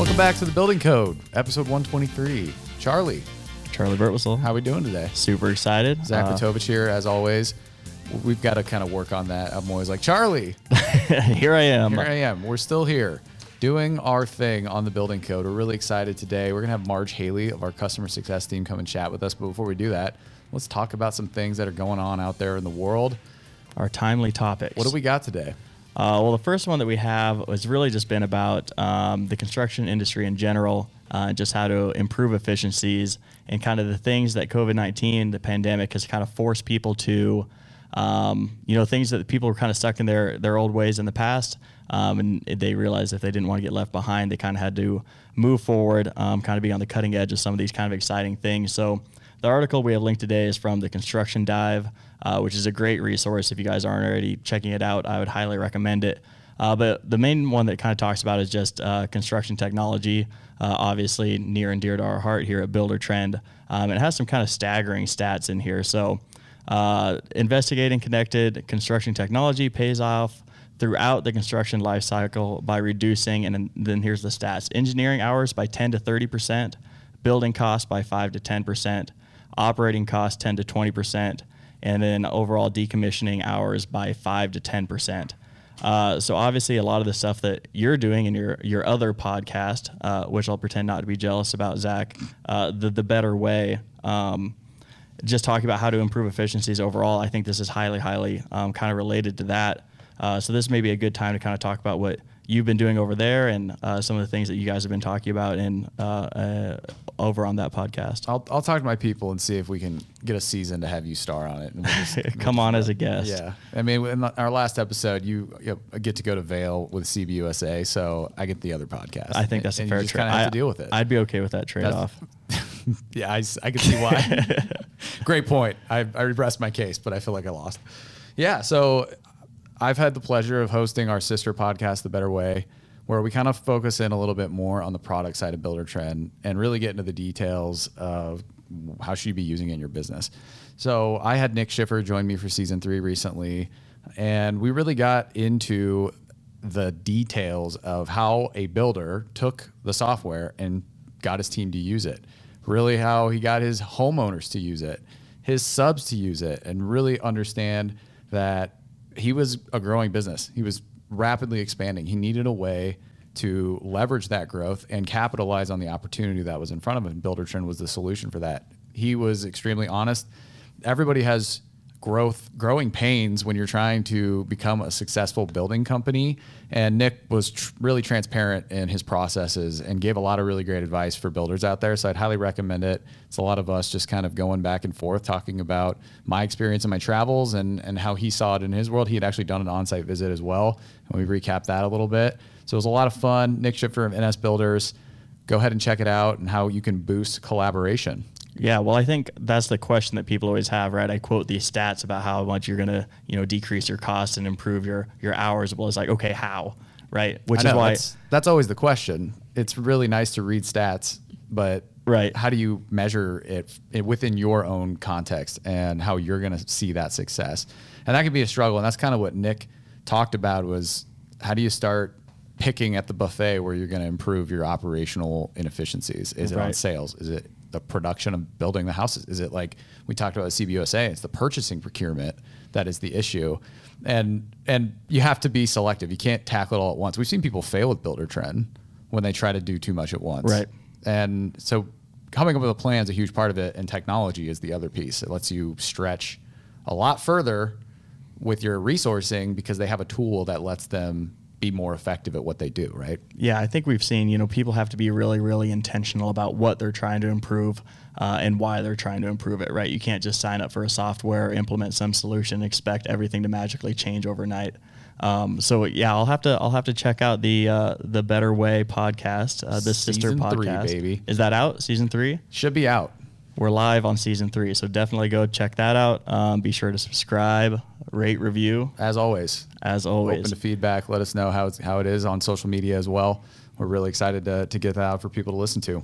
Welcome back to the Building Code, episode 123. Charley, Charley Burtwhistle. how are we doing today? Super excited. Zach Uh, here, as always. We've got to kind of work on that. I'm always like, Charley, here I am. here I am. We're still here doing our thing on the Building Code. We're really excited today. We're going to have Marge Haley of our customer success team come and chat with us. But before we do that, let's talk about some things that are going on out there in the world. Our timely topics. What do we got today? Uh, well, the first one that we have has really just been about um, the construction industry in general, uh, just how to improve efficiencies and kind of the things that COVID 19, the pandemic, has kind of forced people to, um, you know, things that people were kind of stuck in their, their old ways in the past. Um, and they realized if they didn't want to get left behind, they kind of had to move forward, um, kind of be on the cutting edge of some of these kind of exciting things. So, the article we have linked today is from the Construction Dive, uh, which is a great resource. If you guys aren't already checking it out, I would highly recommend it. Uh, but the main one that kind of talks about is just uh, construction technology, uh, obviously near and dear to our heart here at Buildertrend. Um, it has some kind of staggering stats in here. So, uh, investigating connected construction technology pays off throughout the construction life cycle by reducing, and then, here's the stats engineering hours by 10 to 30%, building costs by 5 to 10%, operating costs 10 to 20%, and then overall decommissioning hours by 5 to 10%. Uh, so obviously, a lot of the stuff that you're doing in your your other podcast, uh, which I'll pretend not to be jealous about, Zach, uh, the the better way. Um, just talking about how to improve efficiencies overall, I think this is highly, highly um, kind of related to that. Uh, so this may be a good time to kind of talk about what you've been doing over there and uh, some of the things that you guys have been talking about in uh, uh, over on that podcast. I'll, I'll talk to my people and see if we can get a season to have you star on it. And we'll just, Come on as a guest. Yeah, I mean, in our last episode, you, you know, get to go to Vail with CBUSA, so I get the other podcast. I think that's and a fair trade. of have I- to deal with it. I'd be okay with that trade off. yeah, I can see why. Great point. I, I my case, but I feel like I lost. Yeah, so I've had the pleasure of hosting our sister podcast, The Better Way, where we kind of focus in a little bit more on the product side of Buildertrend and really get into the details of how should you be using it in your business. So I had Nick Schiffer join me for season three recently, and we really got into the details of how a builder took the software and got his team to use it. Really, how he got his homeowners to use it, his subs to use it, and really understand that he was a growing business. He was rapidly expanding. He needed a way to leverage that growth and capitalize on the opportunity that was in front of him. Buildertrend was the solution for that. He was extremely honest. Everybody has growth growing pains when you're trying to become a successful building company. And nick was tr- really transparent in his processes and gave a lot of really great advice for builders out there. So i'd highly recommend it. It's a lot of us just kind of going back and forth talking about my experience and my travels and and how he saw it in his world. He had actually done an on-site visit as well. And we recapped that a little bit. So it was a lot of fun. Nick schiffer of ns builders. Go ahead and check it out and how you can boost collaboration Yeah, well, I think that's the question that people always have, right? I quote these stats about how much you're going to, you know, decrease your costs and improve your your hours. Well, it's like, okay, how, right? Which know, is why, that's, that's always the question. It's really nice to read stats, but Right. how do you measure it, it within your own context and how you're going to see that success? And that can be a struggle. And that's kind of what Nick talked about was how do you start picking at the buffet where you're going to improve your operational inefficiencies? Is it on sales? Is it the production of building the houses? Is it like we talked about CBUSA? It's the purchasing procurement that is the issue, and and you have to be selective. You can't tackle it all at once. We've seen people fail with Buildertrend when they try to do too much at once, Right. And so coming up with a plan is a huge part of it, and technology is the other piece. It lets you stretch a lot further with your resourcing because they have a tool that lets them be more effective at what they do, right? yeah, I think we've seen, you know, people have to be really, really intentional about what they're trying to improve uh, and why they're trying to improve it, right? You can't just sign up for a software, implement some solution, expect everything to magically change overnight. Um, so yeah, I'll have to I'll have to check out the uh, the Better Way podcast, uh, the sister Season three, podcast. baby. Is that out? Season three? Should be out. We're live on season three, so definitely go check that out. Um, be sure to subscribe, rate, review, As always, as always. open to feedback. Let us know how it's, how it is on social media as well. We're really excited to, to get that out for people to listen to.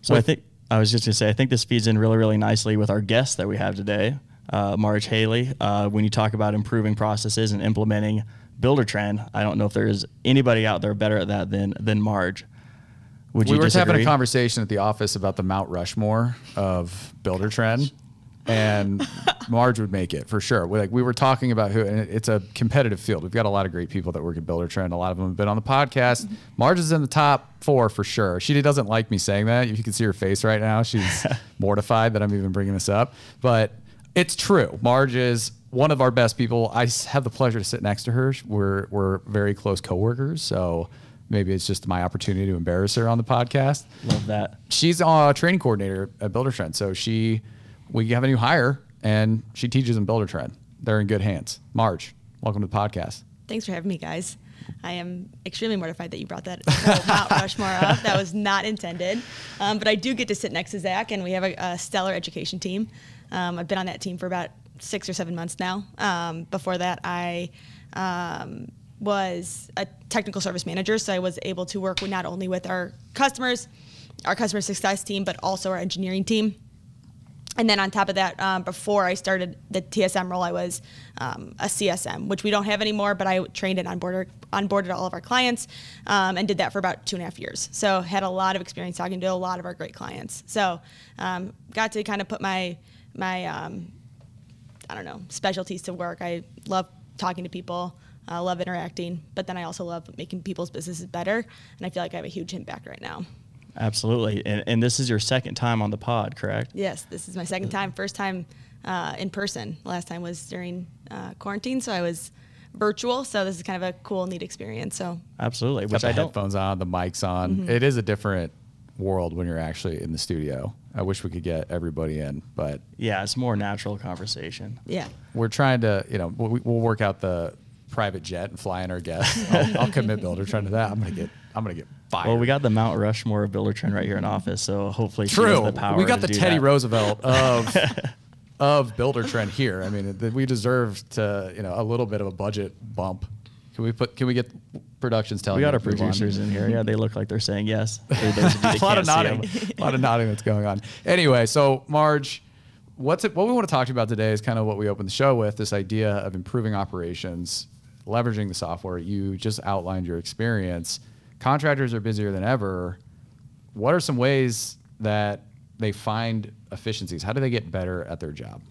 So I think I was just gonna say I think this feeds in really really nicely with our guest that we have today, uh, Marge Haley. Uh, when you talk about improving processes and implementing Buildertrend, I don't know if there is anybody out there better at that than than Marge. Would we you were just having a conversation at the office about the Mount Rushmore of Buildertrend, and Marge would make it for sure. We, like we were talking about who, and it's a competitive field. We've got a lot of great people that work at Buildertrend. A lot of them have been on the podcast. Mm-hmm. Marge is in the top four for sure. She doesn't like me saying that. If you can see her face right now, she's mortified that I'm even bringing this up, but it's true. Marge is one of our best people. I have the pleasure to sit next to her. We're we're very close coworkers, so maybe it's just my opportunity to embarrass her on the podcast. Love that. She's a training coordinator at Buildertrend, so she we have a new hire and she teaches in Buildertrend. They're in good hands. Marge, welcome to the podcast. Thanks for having me, guys. I am extremely mortified that you brought that whole Mount Rushmore up. That was not intended. Um, but I do get to sit next to Zach, and we have a, a stellar education team. Um, I've been on that team for about six or seven months now. Um, before that, I um, was a technical service manager, so I was able to work not only with our customers, our customer success team, but also our engineering team. And then on top of that, um, before I started the TSM role, I was um, a CSM, which we don't have anymore, but I trained and onboarded, onboarded all of our clients um, and did that for about two and a half years. So had a lot of experience talking to a lot of our great clients. So um, got to kind of put my, my um, I don't know, specialties to work. I love talking to people. I love interacting, but then I also love making people's businesses better. And I feel like I have a huge impact right now. Absolutely. And, and this is your second time on the pod, correct? Yes, this is my second time. First time uh, in person. Last time was during uh, quarantine, so I was virtual. So this is kind of a cool, neat experience. So Absolutely. Got Which the I don't. headphones on, the mics on. It is a different world when you're actually in the studio. I wish we could get everybody in, but Yeah, it's more natural conversation. yeah, we're trying to, you know, we, we'll work out the private jet and fly in our guests. I'll, I'll commit Buildertrend to that. I'm gonna get, I'm gonna get fired. Well, we got the Mount Rushmore of Buildertrend right here in office, so hopefully True. the power. we got the Teddy that. Roosevelt of of Buildertrend here. I mean, we deserve to, you know, a little bit of a budget bump. Can we put? Can we get productions telling? We got our to move on? producers in here. Yeah, they look like they're saying yes. Of you a lot of nodding, a lot of nodding that's going on. Anyway, so Marge, what's it? What we want to talk to you about today is kind of what we opened the show with: this idea of improving operations, leveraging the software. You just outlined your experience. Contractors are busier than ever. What are some ways that they find efficiencies? How do they get better at their job?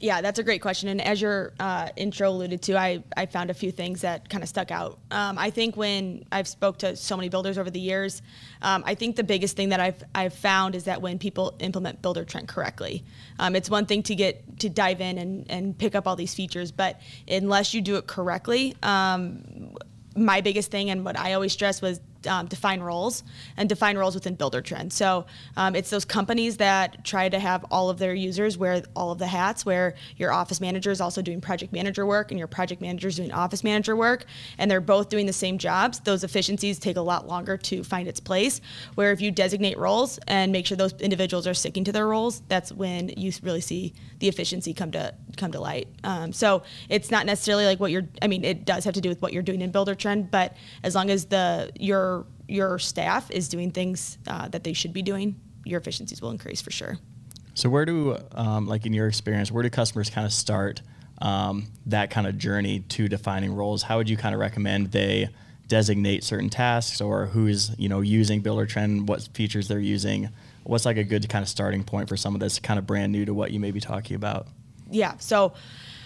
Yeah, that's a great question. And as your uh, intro alluded to, I, I found a few things that kind of stuck out. Um, I think when I've spoke to so many builders over the years, um, I think the biggest thing that I've I've found is that when people implement Buildertrend correctly, um, it's one thing to get to dive in and, and pick up all these features, but unless you do it correctly, um, my biggest thing and what I always stress was um, define roles and define roles within Buildertrend. So um, it's those companies that try to have all of their users wear all of the hats, where your office manager is also doing project manager work and your project manager is doing office manager work, and they're both doing the same jobs. Those efficiencies take a lot longer to find its place. Where if you designate roles and make sure those individuals are sticking to their roles, that's when you really see the efficiency come to come to light. Um, so it's not necessarily like what you're. I mean, it does have to do with what you're doing in Buildertrend, but as long as the your your staff is doing things uh, that they should be doing, your efficiencies will increase for sure. So where do, um, like in your experience, where do customers kind of start um, that kind of journey to defining roles? How would you kind of recommend they designate certain tasks, or who's you know using Buildertrend, what features they're using? What's like a good kind of starting point for someone that's kind of brand new to what you may be talking about? yeah so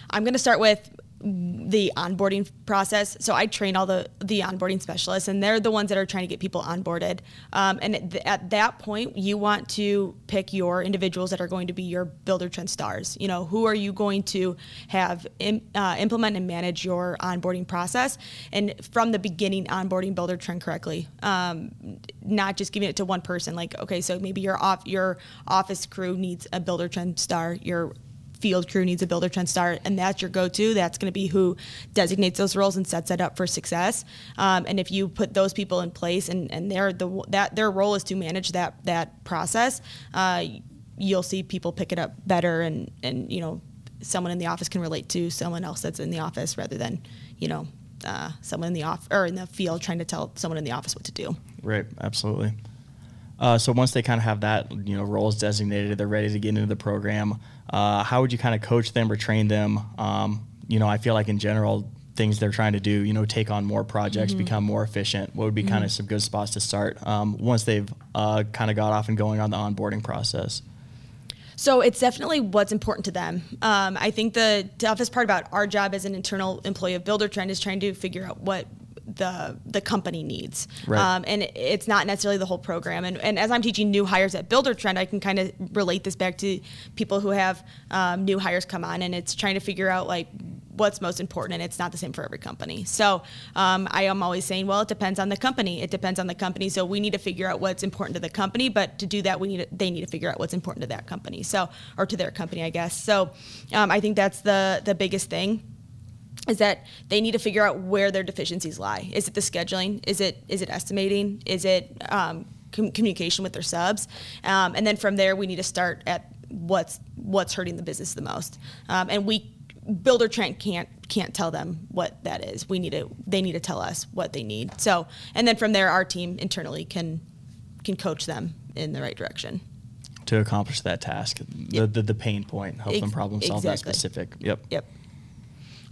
i'm going to start with the onboarding process. So i train all the the onboarding specialists and they're the ones that are trying to get people onboarded. Um, and at, th- at that point you want to pick your individuals that are going to be your Buildertrend stars. You know who are you going to have im- uh, implement and manage your onboarding process? And from the beginning onboarding Buildertrend correctly. Um, not just giving it to one person like okay so maybe your off your office crew needs a Buildertrend star your field crew needs a Buildertrend start, and that's your go-to. That's going to be who designates those roles and sets that up for success. Um, and if you put those people in place and, and their the that their role is to manage that that process uh, you'll see people pick it up better and and you know someone in the office can relate to someone else that's in the office rather than you know uh, someone in the off or in the field trying to tell someone in the office what to do. Right, absolutely. Uh, so once they kind of have that, you know, roles designated, they're ready to get into the program. Uh, how would you kind of coach them or train them? Um, you know, I feel like in general, things they're trying to do, you know, take on more projects, Mm-hmm. become more efficient? What would be kind of some good spots to start um, once they've uh, kind of got off and going on the onboarding process? So it's definitely what's important to them. Um, I think the toughest part about our job as an internal employee of Buildertrend is trying to figure out what the the company needs. Right. Um, and it's not necessarily the whole program. And, and as I'm teaching new hires at Buildertrend, I can kind of relate this back to people who have um, new hires come on, and it's trying to figure out like what's most important and it's not the same for every company so um, i am always saying well it depends on the company it depends on the company so we need to figure out what's important to the company but to do that we need to, they need to figure out what's important to that company so or to their company i guess so um, i think that's the the biggest thing is that they need to figure out where their deficiencies lie. Is it the scheduling? Is it is it estimating? Is it um, com- communication with their subs? Um, and then from there, we need to start at what's what's hurting the business the most. Um, and we Buildertrend can't can't tell them what that is. We need to they need to tell us what they need. So and then from there, our team internally can can coach them in the right direction. To accomplish that task, the, Yep. the, the pain point, help them problem solve that exactly. specific. Yep. Yep.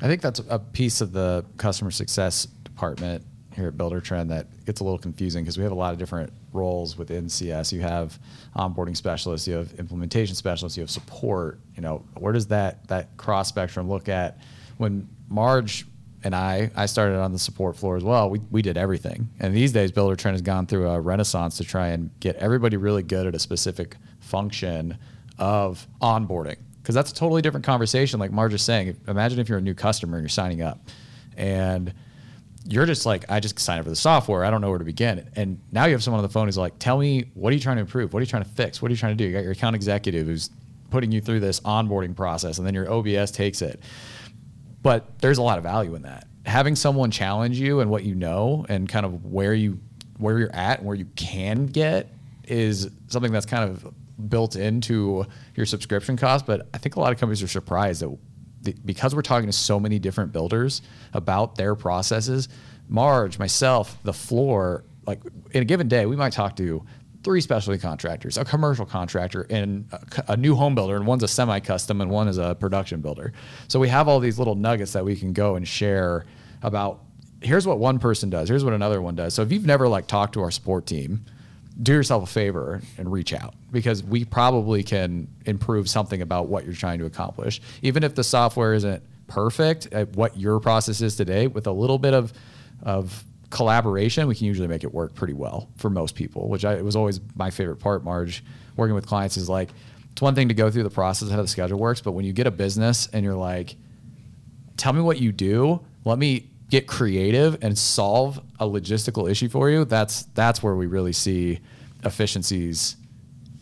I think that's a piece of the customer success department here at Buildertrend that gets a little confusing because we have a lot of different roles within CS. You have onboarding specialists, you have implementation specialists, you have support. You know, where does that that cross spectrum look at? When Marge and I, I started on the support floor as well. We, we did everything. And these days, Buildertrend has gone through a renaissance to try and get everybody really good at a specific function of onboarding. Because that's a totally different conversation. Like Marge is saying, imagine if you're a new customer and you're signing up and you're just like, I just signed up for the software. I don't know where to begin. And now you have someone on the phone who's like, tell me, what are you trying to improve? What are you trying to fix? What are you trying to do? You got your account executive who's putting you through this onboarding process, and then your OBS takes it. But there's a lot of value in that. Having someone challenge you and what you know and kind of where you where you're at and where you can get is something that's kind of built into your subscription cost. But I think a lot of companies are surprised that the, because we're talking to so many different builders about their processes, Marge, myself, the floor, like in a given day, we might talk to three specialty contractors, a commercial contractor, and a, a new home builder, and one's a semi-custom, and one is a production builder. So we have all these little nuggets that we can go and share about. Here's what one person does. Here's what another one does. So if you've never like talked to our support team, do yourself a favor and reach out because we probably can improve something about what you're trying to accomplish. Even if the software isn't perfect at what your process is today, with a little bit of of collaboration, we can usually make it work pretty well for most people. Which I, it was always my favorite part, Marge, working with clients is like it's one thing to go through the process of how the schedule works, but when you get a business and you're like, tell me what you do. Let me get creative and solve a logistical issue for you. That's that's where we really see efficiencies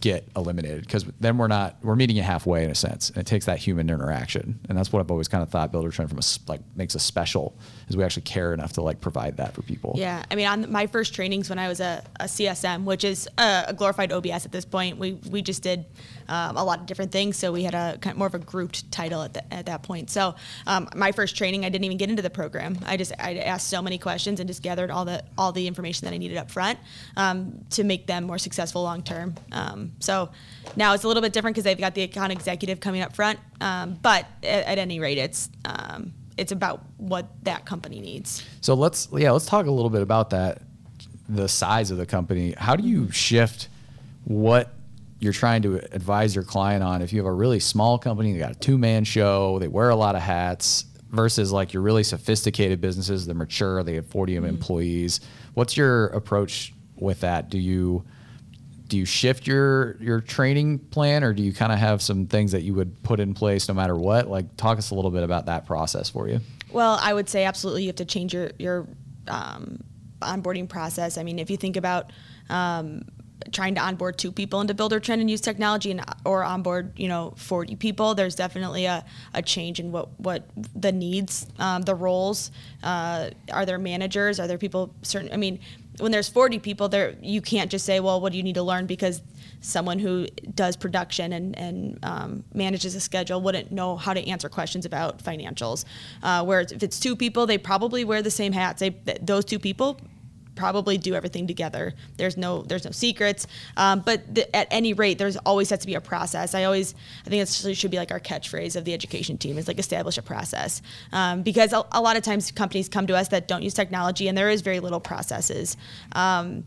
get eliminated because then we're not we're meeting you halfway in a sense and it takes that human interaction and that's what i've always kind of thought Buildertrend from a like makes us special is we actually care enough to like provide that for people Yeah, I mean, on my first trainings when I was a, a CSM, which is a, a glorified OBS at this point, we we just did um, a lot of different things. So we had a kind of more of a grouped title at, the, at that point. So um, my first training, I didn't even get into the program. I just I asked so many questions and just gathered all the all the information that I needed up front um, to make them more successful long term. Um, so now it's a little bit different because they've got the account executive coming up front. Um, but at, at any rate, it's um, it's about what that company needs. So let's yeah, let's talk a little bit about that. The size of the company. How do you shift what you're trying to advise your client on if you have a really small company, they got a two man show, they wear a lot of hats, versus like your really sophisticated businesses, they're mature, they have 40 employees. What's your approach with that? Do you do you shift your your training plan or do you kind of have some things that you would put in place no matter what like talk us a little bit about that process for you Well, I would say absolutely you have to change your your um, onboarding process. I mean, if you think about um, trying to onboard two people into Buildertrend and use technology, and or onboard you know 40 people, there's definitely a, a change in what what the needs, um, the roles. Uh, are there managers? Are there people certain? I mean, when there's 40 people there, you can't just say, well, what do you need to learn because someone who does production and, and um, manages a schedule wouldn't know how to answer questions about financials. Uh, whereas if it's two people, they probably wear the same hats. They, those two people probably do everything together. There's no there's no secrets, um, but the, at any rate, there's always has to be a process. I always I think it should be like our catchphrase of the education team is like establish a process um, because a, a, lot of times companies come to us that don't use technology and there is very little processes. Um,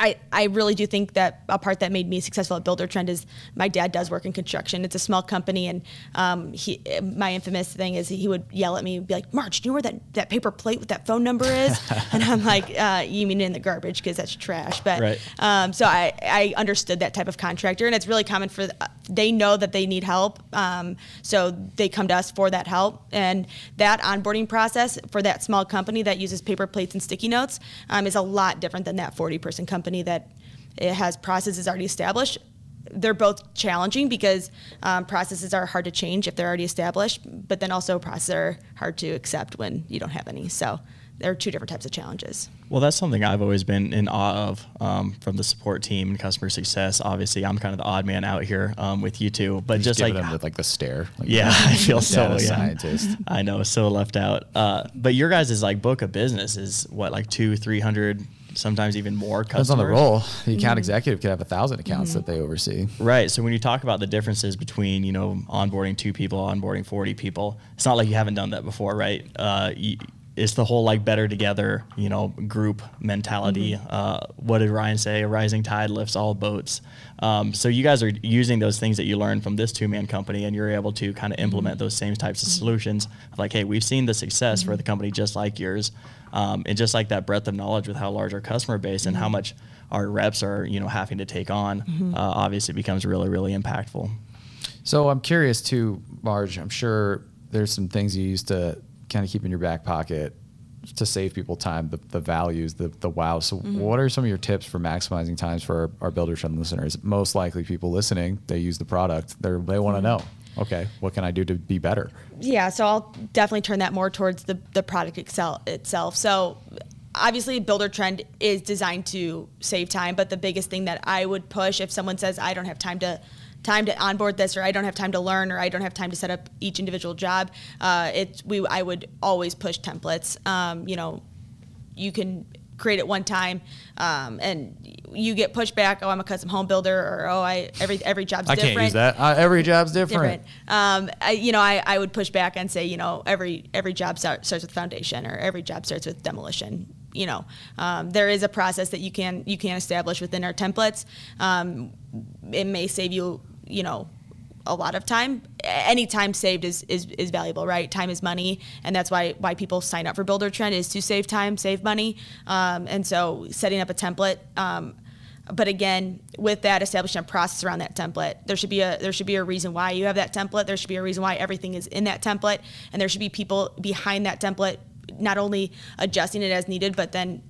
I, I really do think that a part that made me successful at Buildertrend is my dad does work in construction. It's a small company, and um, he my infamous thing is he would yell at me and be like, "Marge, do you know where that, that paper plate with that phone number is?" and I'm like, uh, "You mean in the garbage because that's trash." But right. um, so I I understood that type of contractor, and it's really common for uh, they know that they need help, um, so they come to us for that help. And that onboarding process for that small company that uses paper plates and sticky notes um, is a lot different than that 40 person company company that it has processes already established they're both challenging because um, processes are hard to change if they're already established, but then also processes are hard to accept when you don't have any. So there are two different types of challenges. Well, that's something I've always been in awe of um, from the support team and customer success. Obviously, I'm kind of the odd man out here um, with you two, but just, just like them with like the stare. Like yeah, I feel so yeah, scientist. I know, so left out. Uh, but your guys' is like book of business is what like two, three hundred sometimes even more customers. Depends on the role. The account mm-hmm. executive could have a thousand accounts mm-hmm. that they oversee. Right. So when you talk about the differences between you know onboarding two people, onboarding forty people, it's not like you haven't done that before, right? Uh, you, it's the whole like better together, you know, group mentality. Mm-hmm. Uh, what did Ryan say? A rising tide lifts all boats. Um, so you guys are using those things that you learned from this two man company, and you're able to kind of implement mm-hmm. those same types of mm-hmm. solutions. Like, hey, we've seen the success for mm-hmm. the company just like yours, um, and just like that breadth of knowledge with how large our customer base and how mm-hmm. much our reps are, you know, having to take on. Uh, obviously, becomes really, really impactful. So I'm curious too, Marge. I'm sure there's some things you used to kind of keep in your back pocket to save people time, the, the values, the, the wow. So, mm-hmm. what are some of your tips for maximizing times for our, our Buildertrend listeners? Most likely, people listening, they use the product, They're, they want to mm-hmm. know, okay, what can I do to be better? Yeah, so I'll definitely turn that more towards the, the product excel, itself. So, obviously, Buildertrend is designed to save time, but the biggest thing that I would push if someone says, I don't have time to time to onboard this or I don't have time to learn or I don't have time to set up each individual job, uh, it we I would always push templates. Um, you know, you can create it one time um, and you get pushback oh i'm a custom home builder or oh i every every job's I different can't use that uh, every job's different, different. Um, I, you know I, I would push back and say you know every every job start, starts with foundation or every job starts with demolition you know um, there is a process that you can you can establish within our templates. Um, it may save you you know a lot of time. Any time saved is, is is valuable right? Time is money and that's why why people sign up for Buildertrend is to save time save money. Um, and so setting up a template um, but again with that establishing a process around that template there should be a there should be a reason why you have that template. There should be a reason why everything is in that template and there should be people behind that template not only adjusting it as needed, but then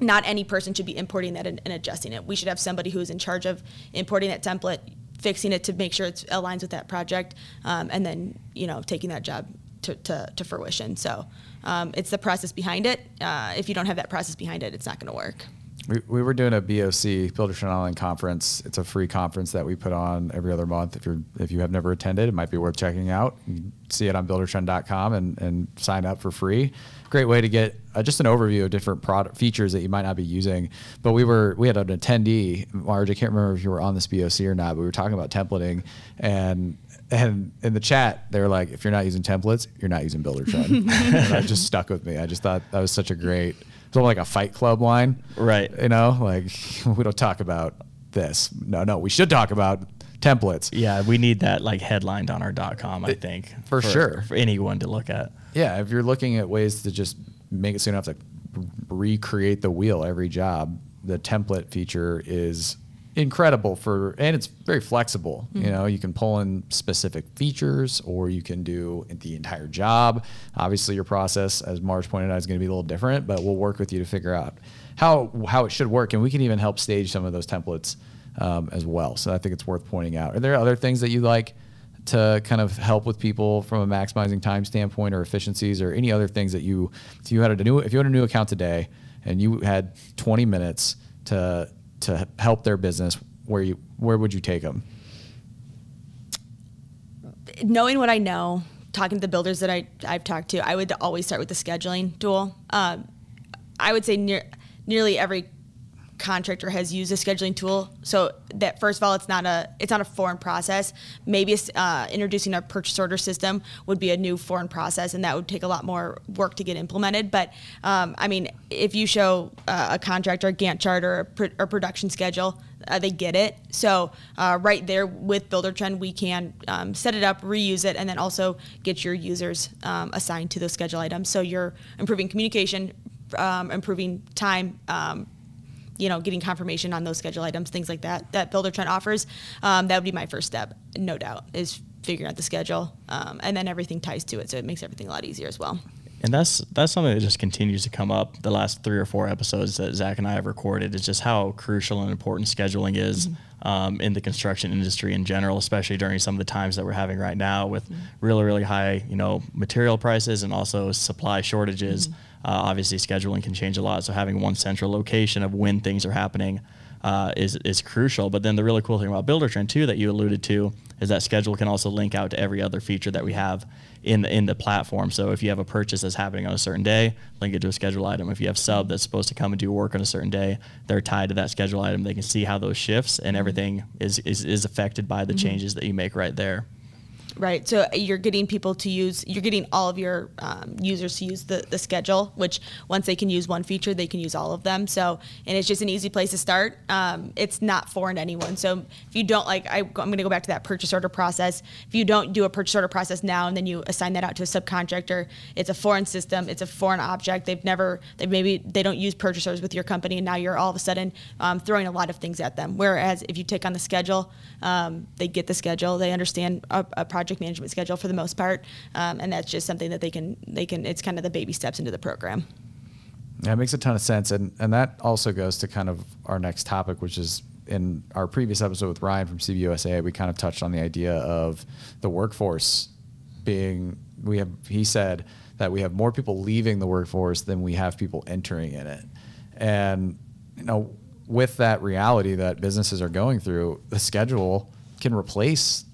not any person should be importing that and, and adjusting it. We should have somebody who's in charge of importing that template, fixing it to make sure it aligns with that project, um, and then you know taking that job to, to, to fruition. So um, it's the process behind it. Uh, if you don't have that process behind it, it's not going to work. We, we were doing a BOC Buildertrend Online conference. It's a free conference that we put on every other month. If you're if you have never attended, it might be worth checking out. You see it on buildertrend.com and, and sign up for free. Great way to get uh, just an overview of different product features that you might not be using. But we were we had an attendee, Marge. I can't remember if you were on this BOC or not, but we were talking about templating and and in the chat they were like, if you're not using templates, you're not using Buildertrend. and that just stuck with me. I just thought that was such a great it's like a Fight Club line, right? You know, like we don't talk about this. No, no, we should talk about templates. Yeah, we need that like headlined on our .com. I think for, for sure for anyone to look at. Yeah, if you're looking at ways to just make it so you don't have to recreate the wheel every job, the template feature is incredible for and it's very flexible. Mm-hmm. you know you can pull in specific features or you can do the entire job. Obviously your process as Marge pointed out is going to be a little different but we'll work with you to figure out how how it should work and we can even help stage some of those templates um, as well. So i think it's worth pointing out. Are there other things that you like to kind of help with people from a maximizing time standpoint or efficiencies or any other things that you if you had a new if you had a new account today and you had 20 minutes to to help their business, where you where would you take them? Knowing what I know, talking to the builders that I I've talked to, I would always start with the scheduling tool. Um, I would say near, nearly every contractor has used a scheduling tool. So that first of all, it's not a it's not a foreign process. Maybe uh, introducing a purchase order system would be a new foreign process, and that would take a lot more work to get implemented. But um, I mean, if you show uh, a contractor a Gantt chart or a, pr- or production schedule, uh, they get it. So uh, right there with Buildertrend, we can um, set it up, reuse it, and then also get your users um, assigned to those schedule items. So you're improving communication, um, improving time um, you know, getting confirmation on those schedule items, things like that, that Buildertrend offers, um, that would be my first step, no doubt, is figuring out the schedule. Um, and then everything ties to it, so it makes everything a lot easier as well. And that's that's something that just continues to come up. The last three or four episodes that Zach and I have recorded is just how crucial and important scheduling is mm-hmm. um, in the construction industry in general, especially during some of the times that we're having right now with mm-hmm. really really high you know material prices and also supply shortages. Mm-hmm obviously, scheduling can change a lot, so having one central location of when things are happening uh, is is crucial. But then the really cool thing about Buildertrend too that you alluded to is that schedule can also link out to every other feature that we have in the in the platform. So if you have a purchase that's happening on a certain day, link it to a schedule item. If you have sub that's supposed to come and do work on a certain day, they're tied to that schedule item. They can see how those shifts and everything is is, is affected by the mm-hmm. changes that you make right there. Right. So you're getting people to use, you're getting all of your um, users to use the, the schedule, which once they can use one feature, they can use all of them. So, and it's just an easy place to start. Um, it's not foreign to anyone. So if you don't like, I, am going to go back to that purchase order process. If you don't do a purchase order process now and then you assign that out to a subcontractor, it's a foreign system, it's a foreign object. They've never, they maybe, they don't use purchase orders with your company and now you're all of a sudden um, throwing a lot of things at them. Whereas if you take on the schedule, um, they get the schedule, they understand a, a project management schedule for the most part, um, and that's just something that they can they can. It's kind of the baby steps into the program. It makes a ton of sense, and and that also goes to kind of our next topic, which is in our previous episode with Ryan from CBUSA, we kind of touched on the idea of the workforce being. We have he said that we have more people leaving the workforce than we have people entering in it, and you know with that reality that businesses are going through, the schedule can replace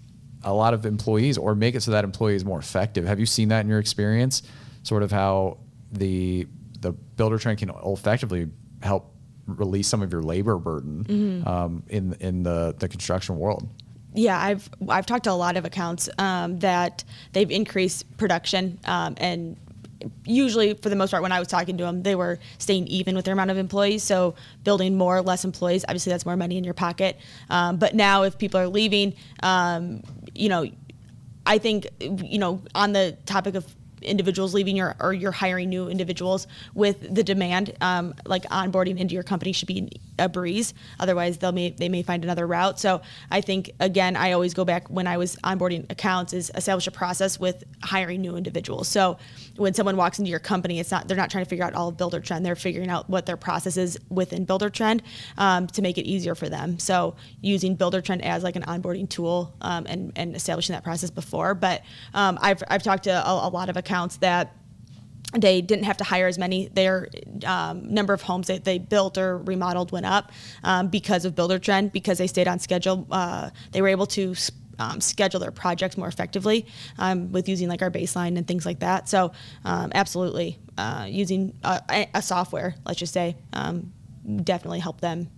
a lot of employees or make it so that employee is more effective. Have you seen that in your experience? Sort of how the the Buildertrend can effectively help release some of your labor burden mm-hmm. um, in in the the construction world. Yeah, I've I've talked to a lot of accounts um, that they've increased production um, and usually for the most part when i was talking to them they were staying even with their amount of employees. So building more less employees obviously that's more money in your pocket. Um, but now if people are leaving um, you know, I think you know on the topic of individuals leaving your or you're hiring new individuals with the demand um, like onboarding into your company should be a breeze. Otherwise they'll may they may find another route. So i think again i always go back when i was onboarding accounts is establish a process with hiring new individuals. So when someone walks into your company it's not they're not trying to figure out all of Buildertrend they're figuring out what their process is within Buildertrend um, to make it easier for them. So using Buildertrend as like an onboarding tool um, and, and establishing that process before. But um, I've, I've talked to a, a lot of accounts that they didn't have to hire as many. Their um, number of homes that they built or remodeled went up um, because of Buildertrend, because they stayed on schedule. Uh, they were able to um, schedule their projects more effectively um, with using like our baseline and things like that. So, um, absolutely, uh, using a, a, software, let's just say, um, definitely helped them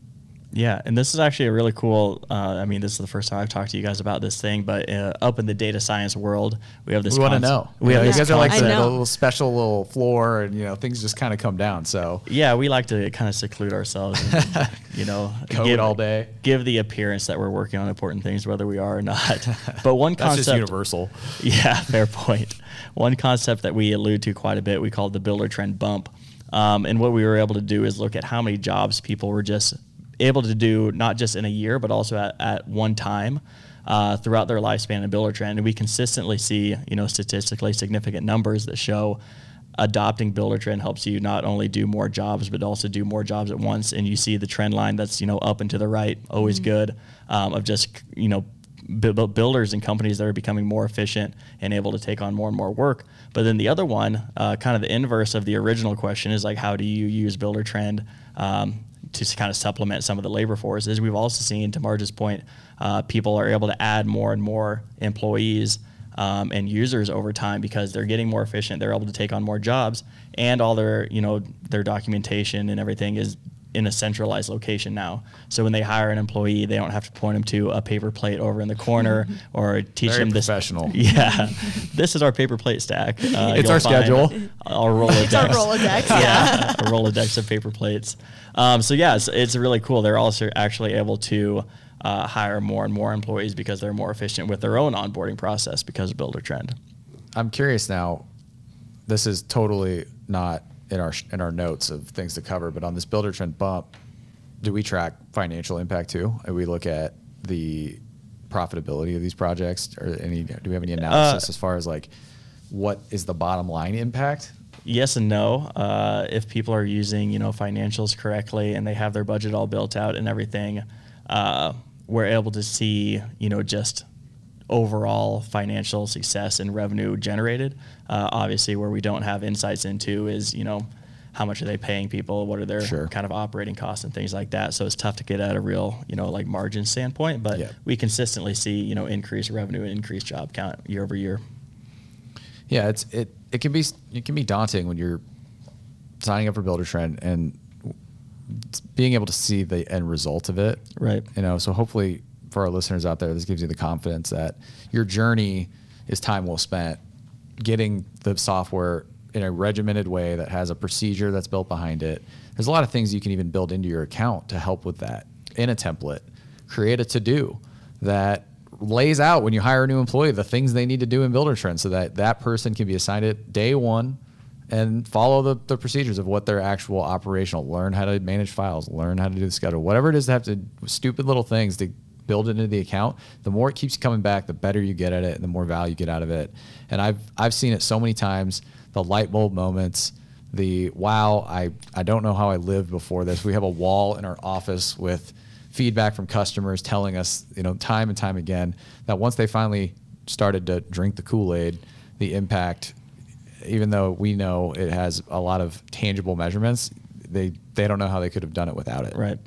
yeah, and this is actually a really cool. Uh, I mean, this is the first time I've talked to you guys about this thing, but uh, up in the data science world, we have this. We want to know. We yeah, have you guys are like the, the, little special little floor, and you know things just kind of come down. So yeah, we like to kind of seclude ourselves. And, you know, code give, all day. Give the appearance that we're working on important things, whether we are or not. But one concept, That's just universal. Yeah, fair point. One concept that we allude to quite a bit, we call the Buildertrend bump. Um, and what we were able to do is look at how many jobs people were just able to do not just in a year, but also at, at one time. Uh, throughout their lifespan in Buildertrend, and we consistently see, you know, statistically significant numbers that show adopting Buildertrend helps you not only do more jobs, but also do more jobs at once. And you see the trend line that's you know up and to the right, always mm-hmm. good, um, of just you know builders and companies that are becoming more efficient and able to take on more and more work. But then the other one, uh, kind of the inverse of the original question, is like how do you use Buildertrend um, to kind of supplement some of the labor force forces. We've also seen, to Marge's point, uh, people are able to add more and more employees um, and users over time because they're getting more efficient. They're able to take on more jobs, and all their you know their documentation and everything is in a centralized location now. So when they hire an employee, they don't have to point them to a paper plate over in the corner or teach Very them this. professional. Yeah, this is our paper plate stack. Uh, It's you'll our schedule. Our Rolodex. It's our Rolodex. Yeah. yeah, a Rolodex of paper plates. Um, so yeah, it's, it's really cool. They're also actually able to uh, hire more and more employees because they're more efficient with their own onboarding process because of Buildertrend. I'm curious now. This is totally not in our in our notes of things to cover, but on this Buildertrend bump, do we track financial impact too? And we look at the profitability of these projects, or any? Do we have any analysis as far as like what is the bottom line impact? Yes and no. Uh, if people are using you know financials correctly and they have their budget all built out and everything, uh, we're able to see you know just overall financial success and revenue generated. Uh, obviously, where we don't have insights into is you know how much are they paying people, what are their Sure. kind of operating costs and things like that. So it's tough to get at a real you know like margin standpoint, but Yeah. we consistently see you know increased revenue and increased job count year over year. Yeah, it's it it can be it can be daunting when you're signing up for Buildertrend and being able to see the end result of it. Right. You know, so hopefully for our listeners out there, this gives you the confidence that your journey is time well spent getting the software in a regimented way that has a procedure that's built behind it. There's a lot of things you can even build into your account to help with that in a template. Create a to do that lays out when you hire a new employee the things they need to do in Buildertrend so that that person can be assigned it day one and follow the, the procedures of what their actual operational learn how to manage files learn how to do the schedule whatever it is to have to stupid little things to build it into the account the more it keeps coming back the better you get at it and the more value you get out of it and i've i've seen it so many times the light bulb moments the wow i i don't know how i lived before this we have a wall in our office with feedback from customers telling us you know time and time again that once they finally started to drink the kool-aid the impact even though we know it has a lot of tangible measurements, they they don't know how they could have done it without it. Right.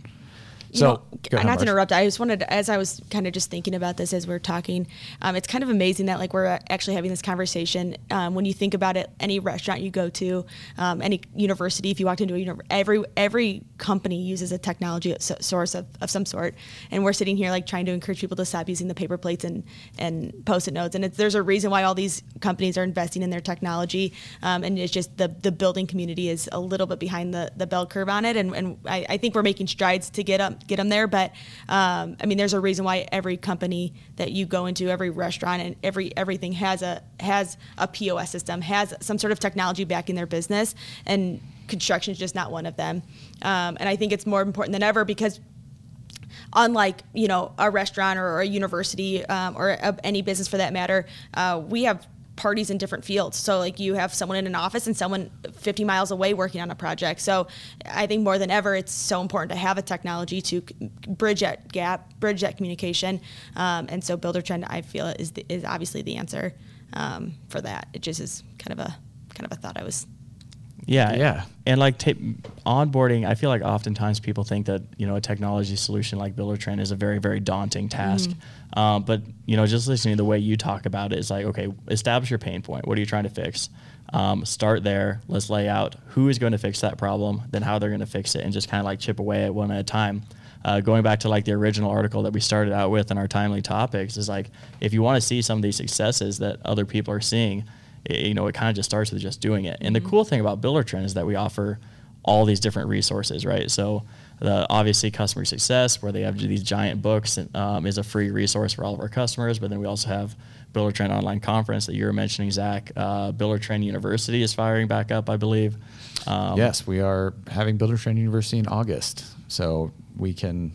You So, know, ahead, not to interrupt, I just wanted, to, as I was kind of just thinking about this as we are talking, um, it's kind of amazing that like we're actually having this conversation. Um, when you think about it, any restaurant you go to, um, any university, if you walked into a university, every every company uses a technology source of, of some sort, and we're sitting here like trying to encourage people to stop using the paper plates and and post-it notes. And there's a reason why all these companies are investing in their technology, um, and it's just the the building community is a little bit behind the the bell curve on it, and and I, I think we're making strides to get up get them there. But um, I mean, there's a reason why every company that you go into, every restaurant, and every everything has a has a POS system, has some sort of technology backing their business, and construction is just not one of them. Um, and I think it's more important than ever because unlike you know a restaurant or a university um, or a, any business for that matter, uh, we have parties in different fields. So like you have someone in an office and someone 50 miles away working on a project. So I think more than ever, it's so important to have a technology to bridge that gap, bridge that communication. Um, and so Buildertrend, I feel is the, is obviously the answer um, for that. It just is kind of a kind of a thought I was Yeah, Yeah. And like ta- onboarding, I feel like oftentimes people think that you know a technology solution like Buildertrend is a very very daunting task. Um, but you know, just listening to the way you talk about it's like okay, establish your pain point. What are you trying to fix? Um, start there. Let's lay out who is going to fix that problem, then how they're going to fix it, and just kind of like chip away at one at a time. Uh, going back to like the original article that we started out with in our timely topics is like if you want to see some of these successes that other people are seeing, it, you know, it kind of just starts with just doing it. And the cool thing about Buildertrend is that we offer all these different resources, right? So the obviously customer success, where they have these giant books, um, is a free resource for all of our customers. But then we also have Buildertrend online conference that you were mentioning, Zach. Uh, Buildertrend University is firing back up, I believe. Um, yes, we are having Buildertrend University in August, so we can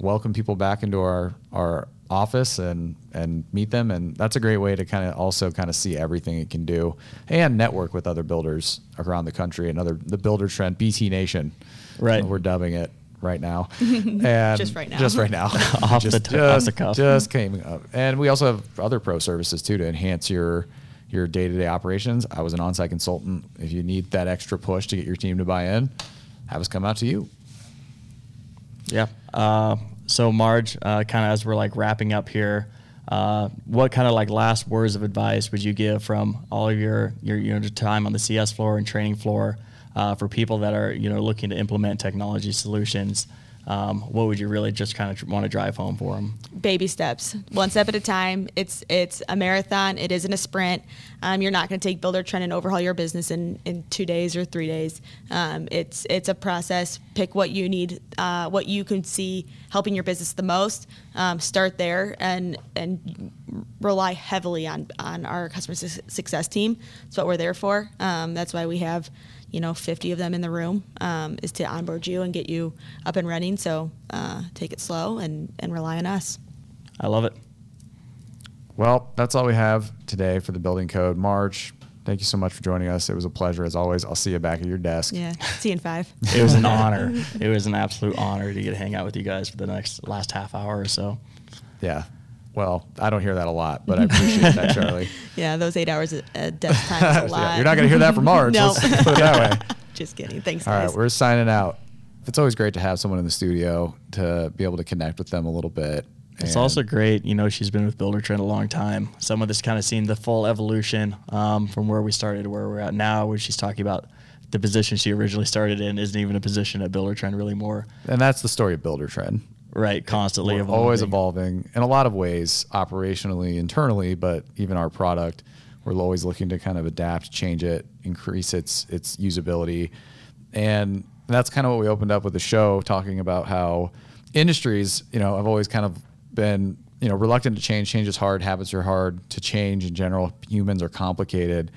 welcome people back into our our office and and meet them, and that's a great way to kind of also kind of see everything it can do and network with other builders around the country and other the Buildertrend BT Nation, Right. We're dubbing it right now, and Just right now. just right now, Off the just, off the cuff. just came up, and we also have other pro services too to enhance your your day-to-day operations. I was an on-site consultant. If you need that extra push to get your team to buy in, have us come out to you. Yeah. Uh, so Marge, uh, kind of as we're like wrapping up here, uh, what kind of like last words of advice would you give from all of your your you know time on the CS floor and training floor uh, for people that are you know looking to implement technology solutions? Um, what would you really just kind of want to drive home for them? Baby steps, one step at a time. It's it's a marathon. It isn't a sprint. Um, you're not going to take Buildertrend and overhaul your business in, in two days or three days. Um, it's it's a process. Pick what you need, uh, what you can see helping your business the most. Um, start there and and rely heavily on on our customer su- success team. That's what we're there for. Um, that's why we have you know 50 of them in the room um, is to onboard you and get you up and running so uh, take it slow and, and rely on us I love it. Well, that's all we have today for the building code. Marge thank you so much for joining us. It was a pleasure as always. I'll see you back at your desk. yeah see you in five It was an honor. It was an absolute honor to get to hang out with you guys for the next last half hour or so. Yeah. Well, I don't hear that a lot, but I appreciate that, Charley. yeah those eight hours at, at desk time is a lot Yeah, you're not going to hear that from Marge. No. Let's put it that way. just kidding thanks All guys right, we're signing out. It's always great to have someone in the studio to be able to connect with them a little bit. It's And- also great, you know, she's been with Buildertrend a long time. Someone that's kind of seen the full evolution um, from where we started to where we're at now, where she's talking about the position she originally started in isn't even a position at Buildertrend really more. and that's the story of Buildertrend. Right, constantly We're evolving. always evolving in a lot of ways, operationally, internally, but even our product, we're always looking to kind of adapt, change it, increase its its usability, and that's kind of what we opened up with the show, talking about how industries, you know, have always kind of been, you know, reluctant to change. Change is hard. Habits are hard to change in general. Humans are complicated,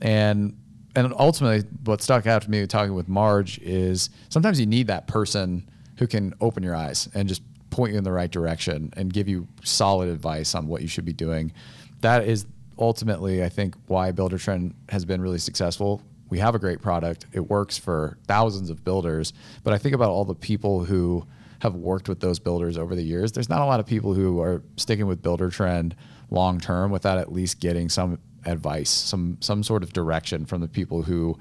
and and ultimately, what stuck out to me talking with Marge is sometimes you need that person who can open your eyes and just point you in the right direction and give you solid advice on what you should be doing. That is ultimately, I think, why Buildertrend has been really successful. We have a great product. It works for thousands of builders, but I think about all the people who have worked with those builders over the years. There's not a lot of people who are sticking with Buildertrend long term without at least getting some advice, some some sort of direction from the people who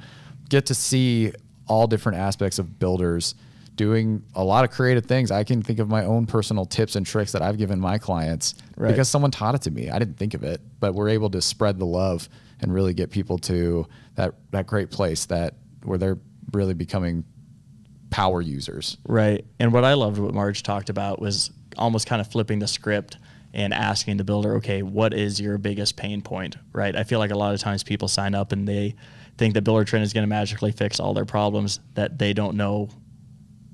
get to see all different aspects of builders doing a lot of creative things. I can think of my own personal tips and tricks that I've given my clients Right. because someone taught it to me. I didn't think of it, but we're able to spread the love and really get people to that that great place that where they're really becoming power users. Right. And what I loved what Marge talked about was almost kind of flipping the script and asking the builder, okay, what is your biggest pain point? Right. I feel like a lot of times people sign up and they think that Buildertrend is going to magically fix all their problems that they don't know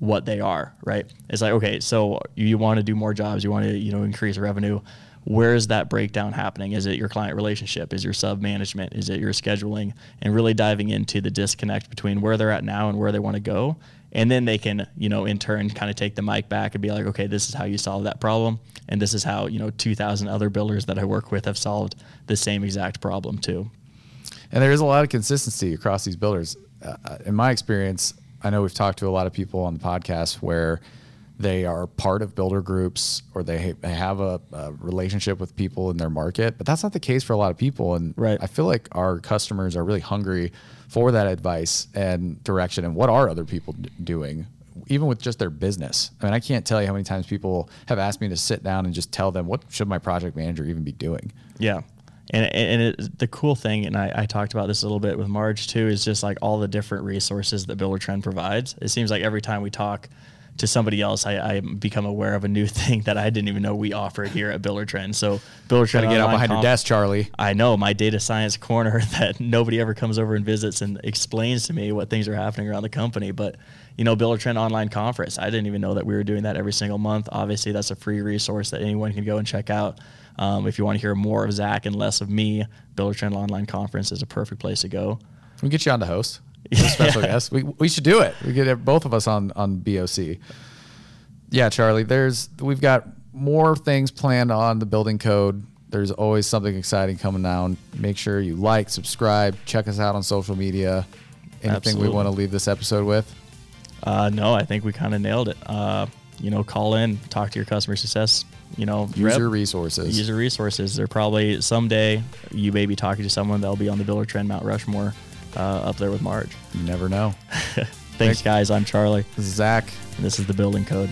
what they are, right? It's like, okay, so you want to do more jobs, you want to, you know, increase revenue. Where is that breakdown happening? Is it your client relationship? Is your sub management? Is it your scheduling? And really diving into the disconnect between where they're at now and where they want to go. And then they can, you know, in turn kind of take the mic back and be like, okay, this is how you solve that problem. And this is how, you know, 2,000 other builders that I work with have solved the same exact problem too. And there is a lot of consistency across these builders. Uh, in my experience, I know we've talked to a lot of people on the podcast where they are part of builder groups or they, they have a, a relationship with people in their market, but that's not the case for a lot of people. And Right. I feel like our customers are really hungry for that advice and direction. And what are other people d- doing? Even with just their business. I mean, I can't tell you how many times people have asked me to sit down and just tell them what should my project manager even be doing. Yeah. And, and it, the cool thing, and I, I talked about this a little bit with Marge too, is just like all the different resources that Buildertrend provides. It seems like every time we talk to somebody else, I, I become aware of a new thing that I didn't even know we offered here at Buildertrend. So Builder gotta get out behind your desk, Charley. I know my data science corner that nobody ever comes over and visits and explains to me what things are happening around the company. But you know, Buildertrend Online Conference, I didn't even know that we were doing that every single month. Obviously, that's a free resource that anyone can go and check out. Um, if you want to hear more of Zach and less of me, Buildertrend Online Conference is a perfect place to go. We get you on to host. A special guest. We, we should do it. We get both of us on on BOC. Yeah, Charley. There's we've got more things planned on the building code. There's always something exciting coming down. Make sure you like, subscribe, check us out on social media. Anything Absolutely. we want to leave this episode with? Uh, no, I think we kind of nailed it. Uh, you know, call in, talk to your customer success. You know, rep. User resources. user resources. They're probably someday you may be talking to someone that'll be on the Buildertrend Mount Rushmore uh, up there with Marge. You never know. Thanks, guys. I'm Charley, This is Zach. and this is the Building Code.